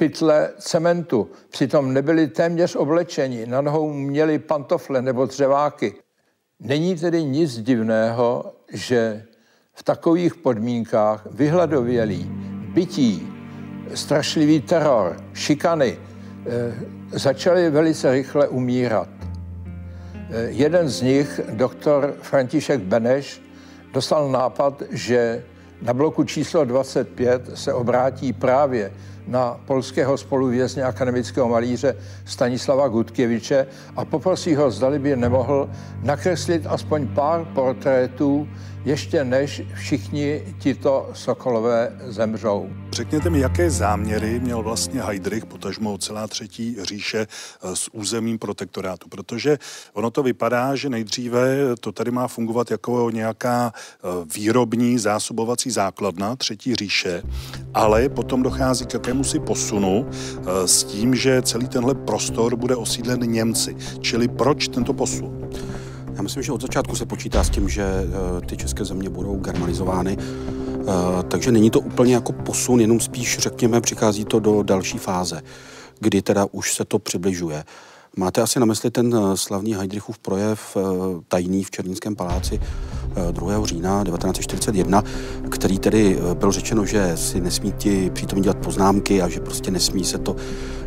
pytle cementu. Přitom nebyli téměř oblečeni, na nohou měli pantofle nebo dřeváky. Není tedy nic divného, že v takových podmínkách vyhladovělí, bytí, strašlivý teror, šikany eh, začali velice rychle umírat. Eh, jeden z nich, doktor František Beneš, dostal nápad, že na bloku číslo 25 se obrátí právě na polského spoluvězně akademického malíře Stanislava Gutkiewicze a poprosí ho, zdali by nemohl nakreslit aspoň pár portrétů ještě než všichni tito sokolové zemřou. Řekněte mi, jaké záměry měl vlastně Heidrich, potažmo celá třetí říše eh, s územím protektorátu, protože ono to vypadá, že nejdříve to tady má fungovat jako nějaká eh, výrobní zásobovací základna třetí říše, ale potom dochází k jakému si posunu eh, s tím, že celý tenhle prostor bude osídlen Němci. Čili proč tento posun? Myslím, že od začátku se počítá s tím, že eh, ty české země budou germanizovány, eh, takže není to úplně jako posun, jenom spíš, řekněme, přichází to do další fáze, kdy teda už se to přibližuje. Máte asi na mysli ten eh, slavný Heidrichův projev tajný v Černínském paláci 2. října 1941, který tedy byl řečeno, že si nesmí ti přítomní dělat poznámky a že prostě nesmí se to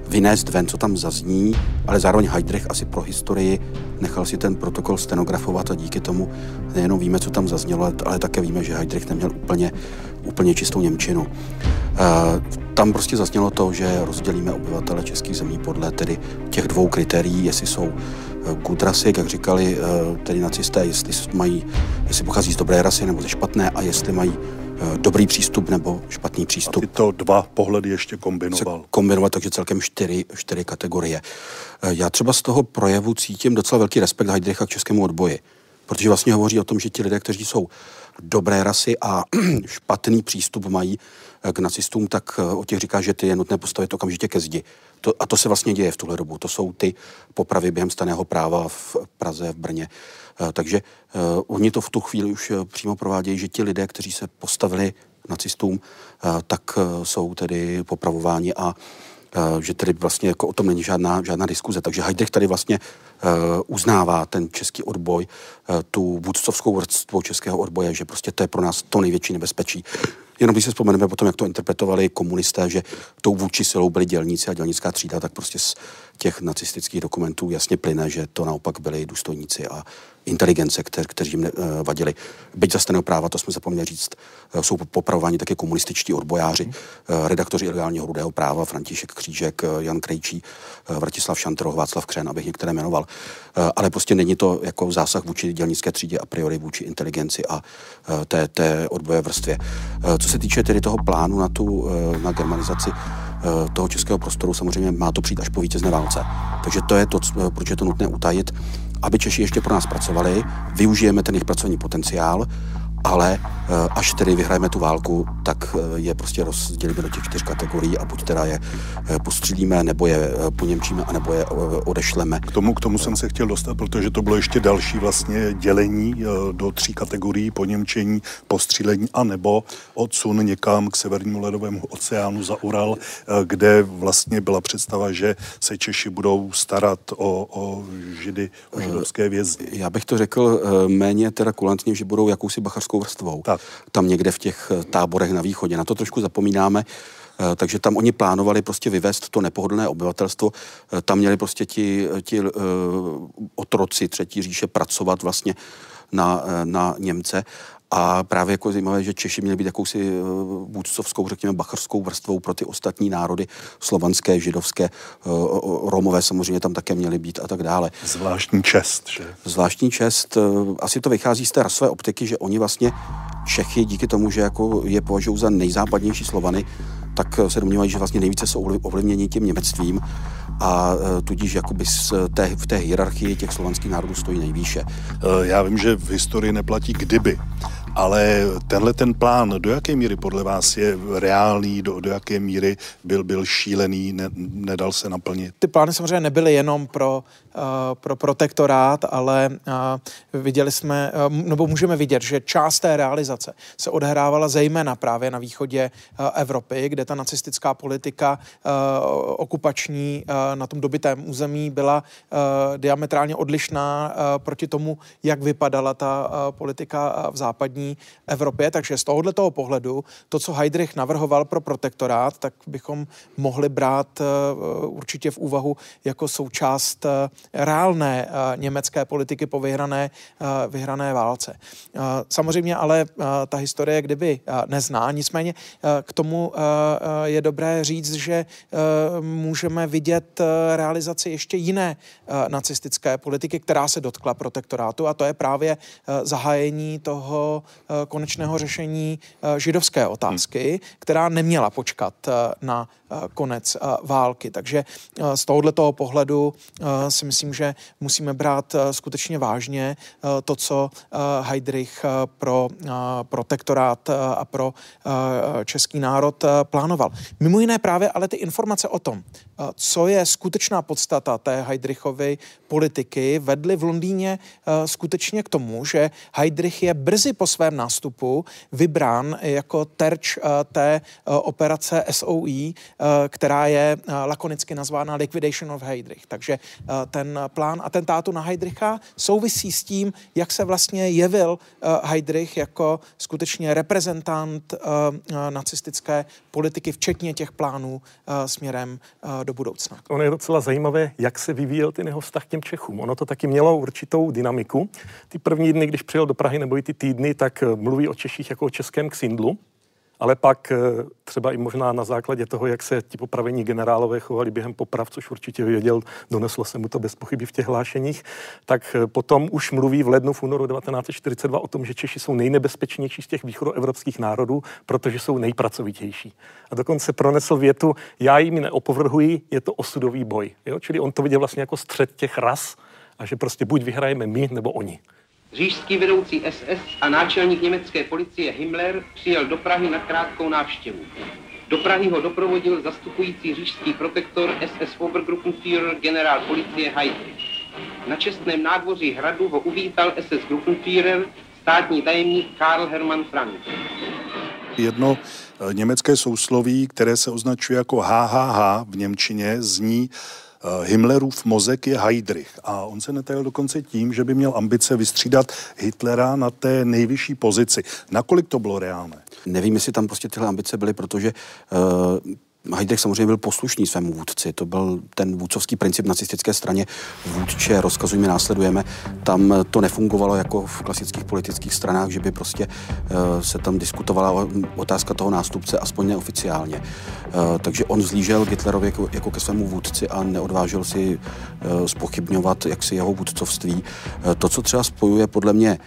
vynést ven, co tam zazní, ale zároveň Heidrich asi pro historii nechal si ten protokol stenografovat a díky tomu nejenom víme, co tam zaznělo, ale také víme, že Heidrich neměl úplně, úplně čistou Němčinu. Tam prostě zaznělo to, že rozdělíme obyvatele českých zemí podle tedy těch dvou kritérií, jestli jsou e, good rasy, jak říkali e, tedy nacisté, jestli mají, jestli pochází z dobré rasy nebo ze špatné a jestli mají Eh, dobrý přístup nebo špatný přístup. A tyto dva pohledy ještě kombinoval. kombinovat, takže celkem čtyři, čtyři kategorie. Eh, já třeba z toho projevu cítím docela velký respekt Heidricha k českému odboji, protože vlastně hovoří o tom, že ti lidé, kteří jsou dobré rasy a špatný přístup mají eh, k nacistům, tak o těch říká, že ty je nutné postavit okamžitě ke zdi. To, a to se vlastně děje v tuhle dobu. To jsou ty popravy během staného práva v Praze, v Brně. Eh, takže oni to v tu chvíli už eh, přímo provádějí, že ti lidé, kteří se postavili nacistům, tak jsou tedy popravováni a že tedy vlastně jako o tom není žádná, žádná diskuze. Takže Heidrich tady vlastně uh, uznává ten český odboj, uh, tu vůdcovskou vrstvu českého odboje, že prostě to je pro nás to největší nebezpečí. Jenom když si vzpomeneme potom, jak to interpretovali komunisté, že tou vůči silou byli dělníci a dělnická třída, tak prostě z těch nacistických dokumentů jasně plyne, že to naopak byli důstojníci a inteligence, kter, kteří jim uh, vadili. Byť za stejného práva, to jsme zapomněli říct, uh, jsou popravováni také komunističtí odbojáři, uh, redaktoři ilegálního rudého práva, František Křížek, Jan Krejčí, Vratislav Šantroch, Václav Křen, abych některé jmenoval. Ale prostě není to jako zásah vůči dělnické třídě a priori vůči inteligenci a té, té odboje vrstvě. Co se týče tedy toho plánu na tu na germanizaci, toho českého prostoru samozřejmě má to přijít až po vítězné válce. Takže to je to, proč je to nutné utajit aby Češi ještě pro nás pracovali, využijeme ten jejich pracovní potenciál, ale eh, až tedy vyhrajeme tu válku, tak eh, je prostě rozdělíme do těch čtyř kategorií a buď teda je eh, postřílíme, nebo je poněmčíme, nebo je odešleme. K tomu, k tomu jsem se chtěl dostat, protože to bylo ještě další vlastně dělení do tří kategorií, poněmčení, postřílení a nebo odsun někam k severnímu ledovému oceánu za Ural, kde vlastně byla představa, že se Češi budou starat o, o židy, o židovské vězni. Já bych to řekl méně teda kulantně, že budou jakousi bachařskou nízkou vrstvou. Tak. Tam někde v těch eh, táborech na východě. Na to trošku zapomínáme. Eh, takže tam oni plánovali prostě vyvést to nepohodlné obyvatelstvo. Eh, tam měli prostě ti, ti otroci třetí říše pracovat vlastně na, na Němce a právě jako zajímavé, že Češi měli být jakousi eh, vůdcovskou, řekněme, bacharskou vrstvou pro ty ostatní národy, slovanské, židovské, eh, Romové samozřejmě tam také měli být a tak dále. Zvláštní čest, že? Zvláštní čest. Eh, asi to vychází z té rasové optiky, že oni vlastně Čechy díky tomu, že jako je považují za nejzápadnější Slovany, tak se domnívají, že vlastně nejvíce jsou ovlivněni tím němectvím a tudíž jakoby z té, v té hierarchii těch slovanských národů stojí nejvýše. Já vím, že v historii neplatí kdyby, ale tenhle ten plán, do jaké míry podle vás je reálný, do, do jaké míry byl, byl šílený, ne, nedal se naplnit? Ty plány samozřejmě nebyly jenom pro, pro protektorát, ale uh, viděli jsme, uh, nebo můžeme vidět, že část té realizace se odehrávala zejména právě na východě Evropy, kde ta nacistická politika okupační na tom dobitém území byla diametrálně odlišná proti tomu, jak vypadala ta politika v západní Evropě, takže z tohohle toho pohledu to, co Heydrich navrhoval pro protektorát, tak bychom mohli brát určitě v úvahu jako součást reálné německé politiky po vyhrané, vyhrané válce. Samozřejmě ale ta historie kdyby nezná, nicméně k tomu je dobré říct, že můžeme vidět realizaci ještě jiné nacistické politiky, která se dotkla protektorátu a to je právě zahájení toho konečného řešení židovské otázky, která neměla počkat na konec války. Takže z tohohle toho pohledu si myslím, že musíme brát skutečně vážně to, co Heydrich pro protektorát a pro český národ plánoval. Mimo jiné právě ale ty informace o tom, co je skutečná podstata té Heydrichovy politiky, vedly v Londýně skutečně k tomu, že Heydrich je brzy po svém nástupu vybrán jako terč té operace SOE, která je lakonicky nazvána Liquidation of Heydrich. Takže ten plán atentátu na Heydricha souvisí s tím, jak se vlastně jevil Heydrich jako skutečně reprezentant nacistické politiky, včetně těch plánů směrem do budoucna. Ono je docela zajímavé, jak se vyvíjel ten jeho vztah k těm Čechům. Ono to taky mělo určitou dynamiku. Ty první dny, když přijel do Prahy, nebo i ty týdny, tak mluví o Češích jako o českém ksindlu ale pak eh, třeba i možná na základě toho, jak se ti popravení generálové chovali během poprav, což určitě věděl, doneslo se mu to bez pochyby v těch hlášeních, tak eh, potom už mluví v lednu v únoru 1942 o tom, že Češi jsou nejnebezpečnější z těch východoevropských národů, protože jsou nejpracovitější. A dokonce pronesl větu, já jim neopovrhuji, je to osudový boj. Jo? Čili on to viděl vlastně jako střed těch ras a že prostě buď vyhrajeme my, nebo oni. Říšský vedoucí SS a náčelník německé policie Himmler přijel do Prahy na krátkou návštěvu. Do Prahy ho doprovodil zastupující říšský protektor SS Obergruppenführer generál policie Heydrich. Na čestném nádvoří hradu ho uvítal SS Gruppenführer státní tajemník Karl Hermann Frank. Jedno eh, německé sousloví, které se označuje jako HHH v Němčině, zní Himmlerův mozek je Heydrich a on se netajil dokonce tím, že by měl ambice vystřídat Hitlera na té nejvyšší pozici. Nakolik to bylo reálné? Nevím, jestli tam prostě tyhle ambice byly, protože uh, Heydrich samozřejmě byl poslušný svému vůdci. To byl ten vůdcovský princip nacistické straně. Vůdče rozkazujeme, následujeme. Tam to nefungovalo jako v klasických politických stranách, že by prostě uh, se tam diskutovala otázka toho nástupce, aspoň neoficiálně. Uh, takže on zlížel Hitlerovi jako, jako ke svému vůdci a neodvážil si spochybňovat jaksi jeho vůdcovství. To, co třeba spojuje podle mě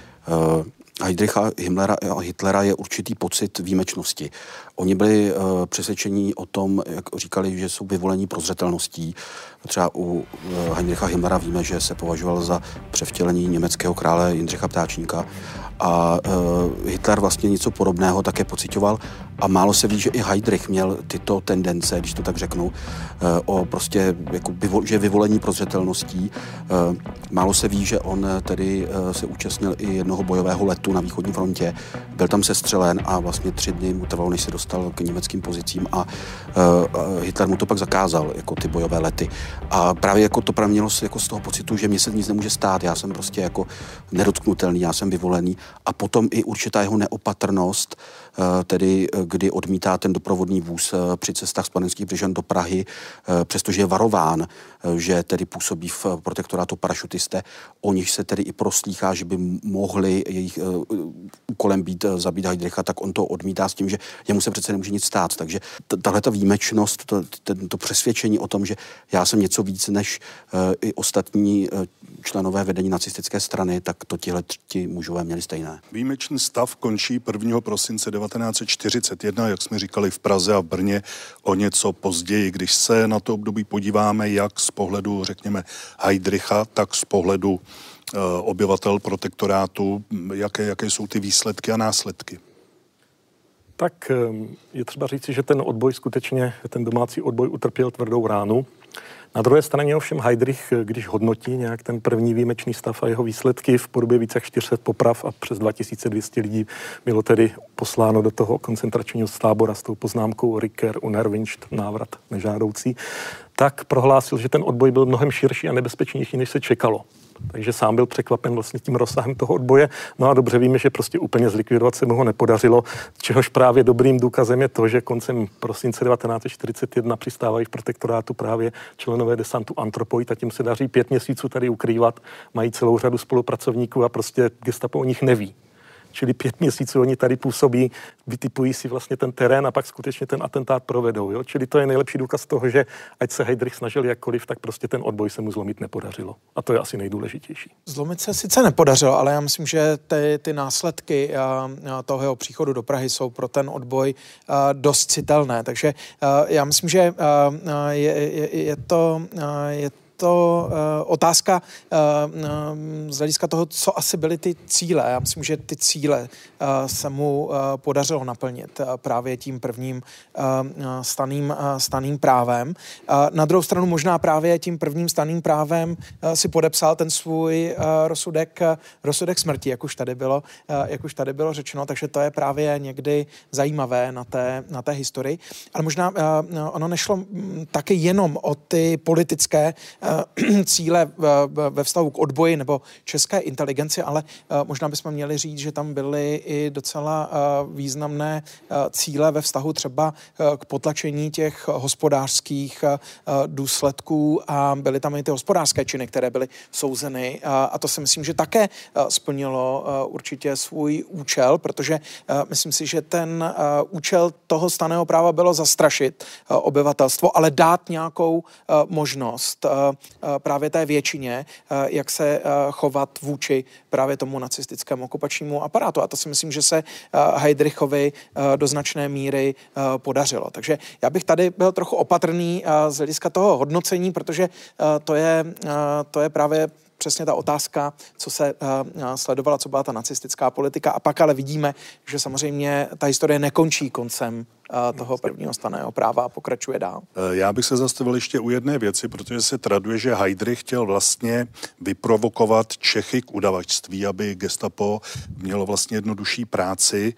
Heidricha Himmlera a Hitlera je určitý pocit výjimečnosti. Oni byli uh, přesvědčení o tom, jak říkali, že jsou vyvolení prozřetelností. Třeba u uh, Heinricha Himmlera víme, že se považoval za převtělení německého krále Jindřicha Ptáčníka a uh, Hitler vlastně něco podobného také pocitoval a málo se ví, že i Heydrich měl tyto tendence, když to tak řeknu, uh, o prostě, jako že vyvolení prozřetelností. Uh, málo se ví, že on tedy uh, se účastnil i jednoho bojového letu na východní frontě, byl tam sestřelen a vlastně tři dny mu trvalo, než se dostal k německým pozicím a Hitler mu to pak zakázal, jako ty bojové lety. A právě jako to pramělo jako z toho pocitu, že mě se nic nemůže stát, já jsem prostě jako nedotknutelný, já jsem vyvolený a potom i určitá jeho neopatrnost, Eh, tedy eh, kdy odmítá ten doprovodný vůz eh, při cestách z Panenských Břežan do Prahy, přestože je varován, že tedy působí v protektorátu parašutisté, o nich se tedy i proslýchá, že by mohli jejich úkolem být zabít Heidricha, tak on to odmítá s tím, že jemu se přece nemůže nic stát. Takže tahle ta výjimečnost, to, to přesvědčení o tom, že já jsem něco víc než i ostatní členové vedení nacistické strany, tak to tihle ti mužové měli stejné. Výjimečný stav končí 1. prosince 1941, jak jsme říkali v Praze a v Brně, o něco později. Když se na to období podíváme, jak z pohledu, řekněme, Heidricha, tak z pohledu e, obyvatel protektorátu, jaké, jaké jsou ty výsledky a následky? Tak je třeba říci, že ten odboj skutečně, ten domácí odboj utrpěl tvrdou ránu. Na druhé straně ovšem Heidrich, když hodnotí nějak ten první výjimečný stav a jeho výsledky v podobě více jak 400 poprav a přes 2200 lidí bylo tedy posláno do toho koncentračního stábora s tou poznámkou Ricker unerwünscht, návrat nežádoucí, tak prohlásil, že ten odboj byl mnohem širší a nebezpečnější, než se čekalo. Takže sám byl překvapen vlastně tím rozsahem toho odboje. No a dobře víme, že prostě úplně zlikvidovat se mu ho nepodařilo, čehož právě dobrým důkazem je to, že koncem prosince 1941 přistávají v protektorátu právě členové desantu Antropoid a tím se daří pět měsíců tady ukrývat, mají celou řadu spolupracovníků a prostě gestapo o nich neví. Čili pět měsíců oni tady působí, vytipují si vlastně ten terén a pak skutečně ten atentát provedou. Jo? Čili to je nejlepší důkaz toho, že ať se Heydrich snažil jakkoliv, tak prostě ten odboj se mu zlomit nepodařilo. A to je asi nejdůležitější. Zlomit se sice nepodařilo, ale já myslím, že ty, ty následky a, a toho jeho příchodu do Prahy jsou pro ten odboj a, dost citelné. Takže a, já myslím, že a, je, je, je, to, je to uh, otázka uh, z hlediska toho, co asi byly ty cíle. Já myslím, že ty cíle uh, se mu uh, podařilo naplnit uh, právě tím prvním uh, staným, uh, staným právem. Uh, na druhou stranu možná právě tím prvním staným právem uh, si podepsal ten svůj uh, rozsudek, uh, rozsudek smrti, jak už tady bylo, uh, jak už tady bylo řečeno, takže to je právě někdy zajímavé na té, na té historii. Ale možná uh, ono nešlo taky jenom o ty politické uh, cíle ve vztahu k odboji nebo české inteligenci, ale eh, možná bychom měli říct, že tam byly i docela eh, významné cíle ve vztahu třeba k potlačení těch hospodářských důsledků a byly tam i ty hospodářské činy, které byly souzeny a to si myslím, že také splnilo určitě svůj účel, protože myslím si, že ten účel toho staného práva bylo zastrašit obyvatelstvo, ale dát nějakou možnost Eh, právě té většině, eh, jak se eh, chovat vůči právě tomu nacistickému okupačnímu aparátu. A to si myslím, že se Heidrichovi do značné míry podařilo. Takže já bych tady byl trochu opatrný z hlediska toho hodnocení, protože to je, to je právě přesně ta otázka, co se uh, sledovala, co byla ta nacistická politika. A pak ale vidíme, že samozřejmě ta historie nekončí koncem toho prvního staného práva a pokračuje dál. E, já bych se zastavil ještě u jedné věci, protože se traduje, že Heydrich chtěl vlastně vyprovokovat Čechy k udavačství, aby gestapo mělo vlastně jednodušší práci.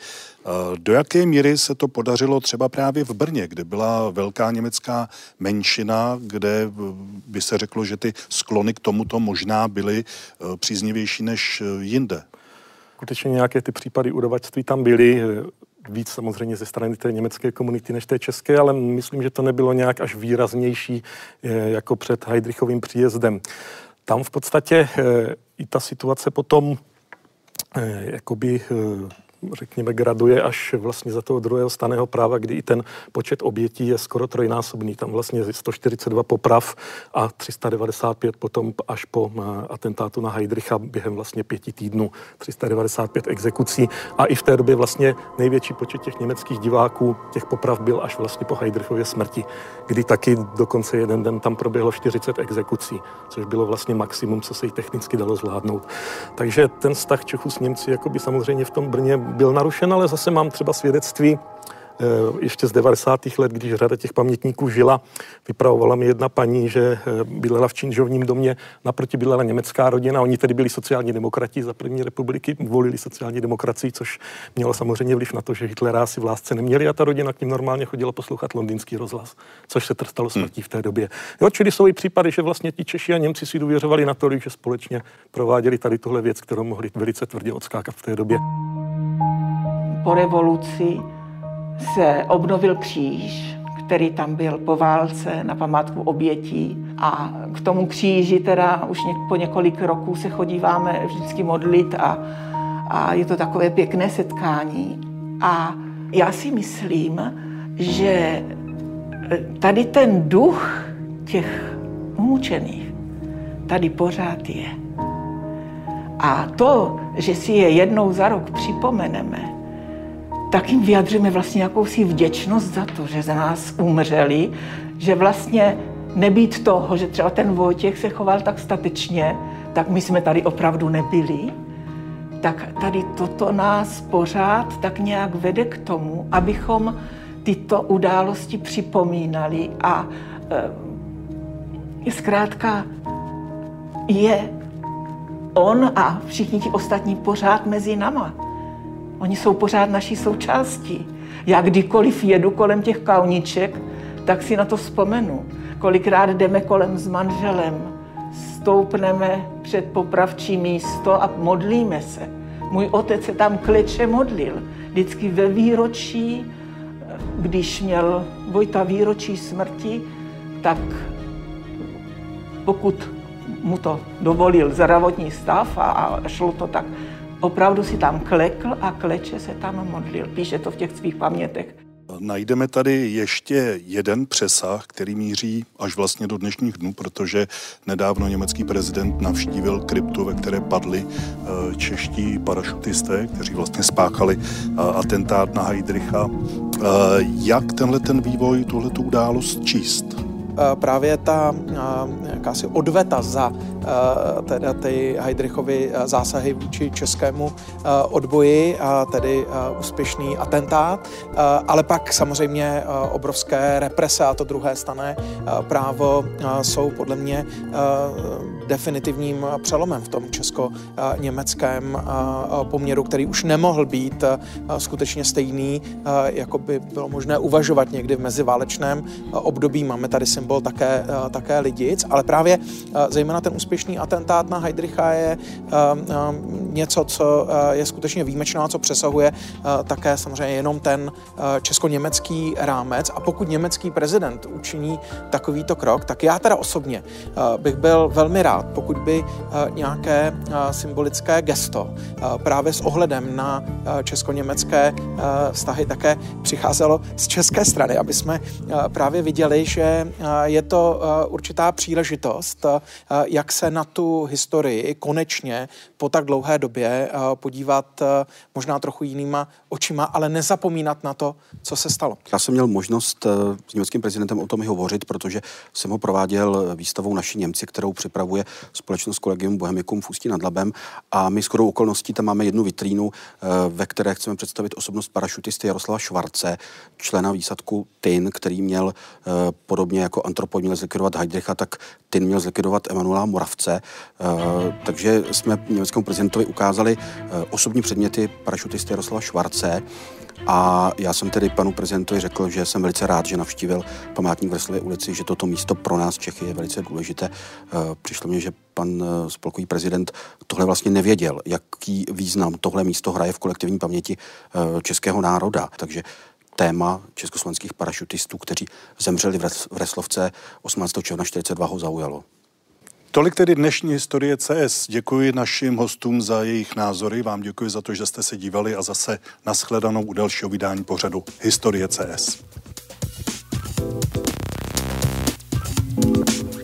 Do jaké míry se to podařilo třeba právě v Brně, kde byla velká německá menšina, kde by se řeklo, že ty sklony k tomuto možná byly e, příznivější než jinde? Skutečně nějaké ty případy udavačství tam byly víc samozřejmě ze strany té německé komunity než té české, ale myslím, že to nebylo nějak až výraznější eh, jako před Heidrichovým příjezdem. Tam v podstatě eh, i ta situace potom eh, jakoby řekněme, graduje až vlastně za toho druhého staného práva, kdy i ten počet obětí je skoro trojnásobný. Tam vlastně 142 poprav a 395 potom až po eh, atentátu na Heidricha během vlastně pěti týdnů 395 exekucí a i v té době vlastně největší počet těch německých diváků těch poprav byl až vlastně po Heidrichově smrti, kdy taky dokonce jeden den tam proběhlo 40 exekucí, což bylo vlastně maximum, co se jí technicky dalo zvládnout. Takže ten vztah Čechů s Němci jakoby samozřejmě v tom Brně byl narušen, ale zase mám třeba svědectví eh, ještě z 90. let, když řada těch pamětníků žila, vypravovala mi jedna paní, že eh, bydlela v Činžovním domě, naproti bydlela německá rodina, oni tedy byli sociální demokrati za první republiky, volili sociální demokracii, což mělo samozřejmě vliv na to, že Hitlera si v lásce neměli a ta rodina k ním normálně chodila poslouchat londýnský rozhlas, což se trstalo hmm. smrtí v té době. Jo, čili jsou i případy, že vlastně ti Češi a Němci si důvěřovali natolik, že společně prováděli tady tuhle věc, kterou mohli velice tvrdě odskákat v té době po revoluci se obnovil kříž, který tam byl po válce na památku obětí. A k tomu kříži teda už po několik roků se chodíváme vždycky modlit a, a je to takové pěkné setkání. A já si myslím, že tady ten duch těch umučených tady pořád je. A to, že si je jednou za rok připomeneme, tak jim vyjadřujeme vlastně jakousi vděčnost za to, že za nás umřeli, že vlastně nebýt toho, že třeba ten Vojtěch se choval tak statečně, tak my jsme tady opravdu nebyli, tak tady toto nás pořád tak nějak vede k tomu, abychom tyto události připomínali a e, zkrátka je on a všichni ti ostatní pořád mezi náma. Oni jsou pořád naší součástí. Já kdykoliv jedu kolem těch kauniček, tak si na to vzpomenu. Kolikrát jdeme kolem s manželem, stoupneme před popravčí místo a modlíme se. Můj otec se tam kleče modlil. Vždycky ve výročí, když měl Vojta výročí smrti, tak pokud mu to dovolil zdravotní stav a, a šlo to tak, opravdu si tam klekl a kleče se tam modlil. Píše to v těch svých pamětech. Najdeme tady ještě jeden přesah, který míří až vlastně do dnešních dnů, protože nedávno německý prezident navštívil kryptu, ve které padli eh, čeští parašutisté, kteří vlastně spáchali eh, atentát na Heidricha. Eh, jak tenhle ten vývoj, tuhle událost číst? právě ta jakási odveta za teda ty Heidrichovy zásahy vůči českému odboji, a tedy úspěšný atentát, ale pak samozřejmě obrovské represe a to druhé stané právo jsou podle mě definitivním přelomem v tom česko-německém poměru, který už nemohl být skutečně stejný, jako by bylo možné uvažovat někdy v meziválečném období. Máme tady symbol také, také lidic, ale právě zejména ten úspěšný atentát na Heidricha je něco, co je skutečně výjimečná, co přesahuje také samozřejmě jenom ten česko-německý rámec. A pokud německý prezident učiní takovýto krok, tak já teda osobně bych byl velmi rád, pokud by nějaké symbolické gesto právě s ohledem na česko-německé vztahy také přicházelo z české strany, aby jsme právě viděli, že je to určitá příležitost, jak se na tu historii konečně po tak dlouhé době podívat možná trochu jinýma očima, ale nezapomínat na to, co se stalo. Já jsem měl možnost s německým prezidentem o tom hovořit, protože jsem ho prováděl výstavou Naši Němci, kterou připravuje společnost Collegium Bohemicum v Ústí nad Labem a my skoro okolností tam máme jednu vitrínu, ve které chceme představit osobnost parašutisty Jaroslava Švarce, člena výsadku TIN, který měl podobně jako antropod měl zlikvidovat Heidricha, tak TIN měl zlikvidovat Emanuela Moravce. Takže jsme německému prezidentovi ukázali osobní předměty parašutisty Jaroslava Švarce, a já jsem tedy panu prezidentovi řekl, že jsem velice rád, že navštívil památník v Reslově ulici, že toto místo pro nás Čechy je velice důležité. Eh, přišlo mě, že pan eh, spolkový prezident tohle vlastně nevěděl, jaký význam tohle místo hraje v kolektivní paměti eh, českého národa. Takže téma československých parašutistů, kteří zemřeli v Reslovce 18. června 42 ho zaujalo. Tolik tedy dnešní historie CS. Děkuji našim hostům za jejich názory, vám děkuji za to, že jste se dívali a zase nashledanou u dalšího vydání pořadu Historie CS. thank you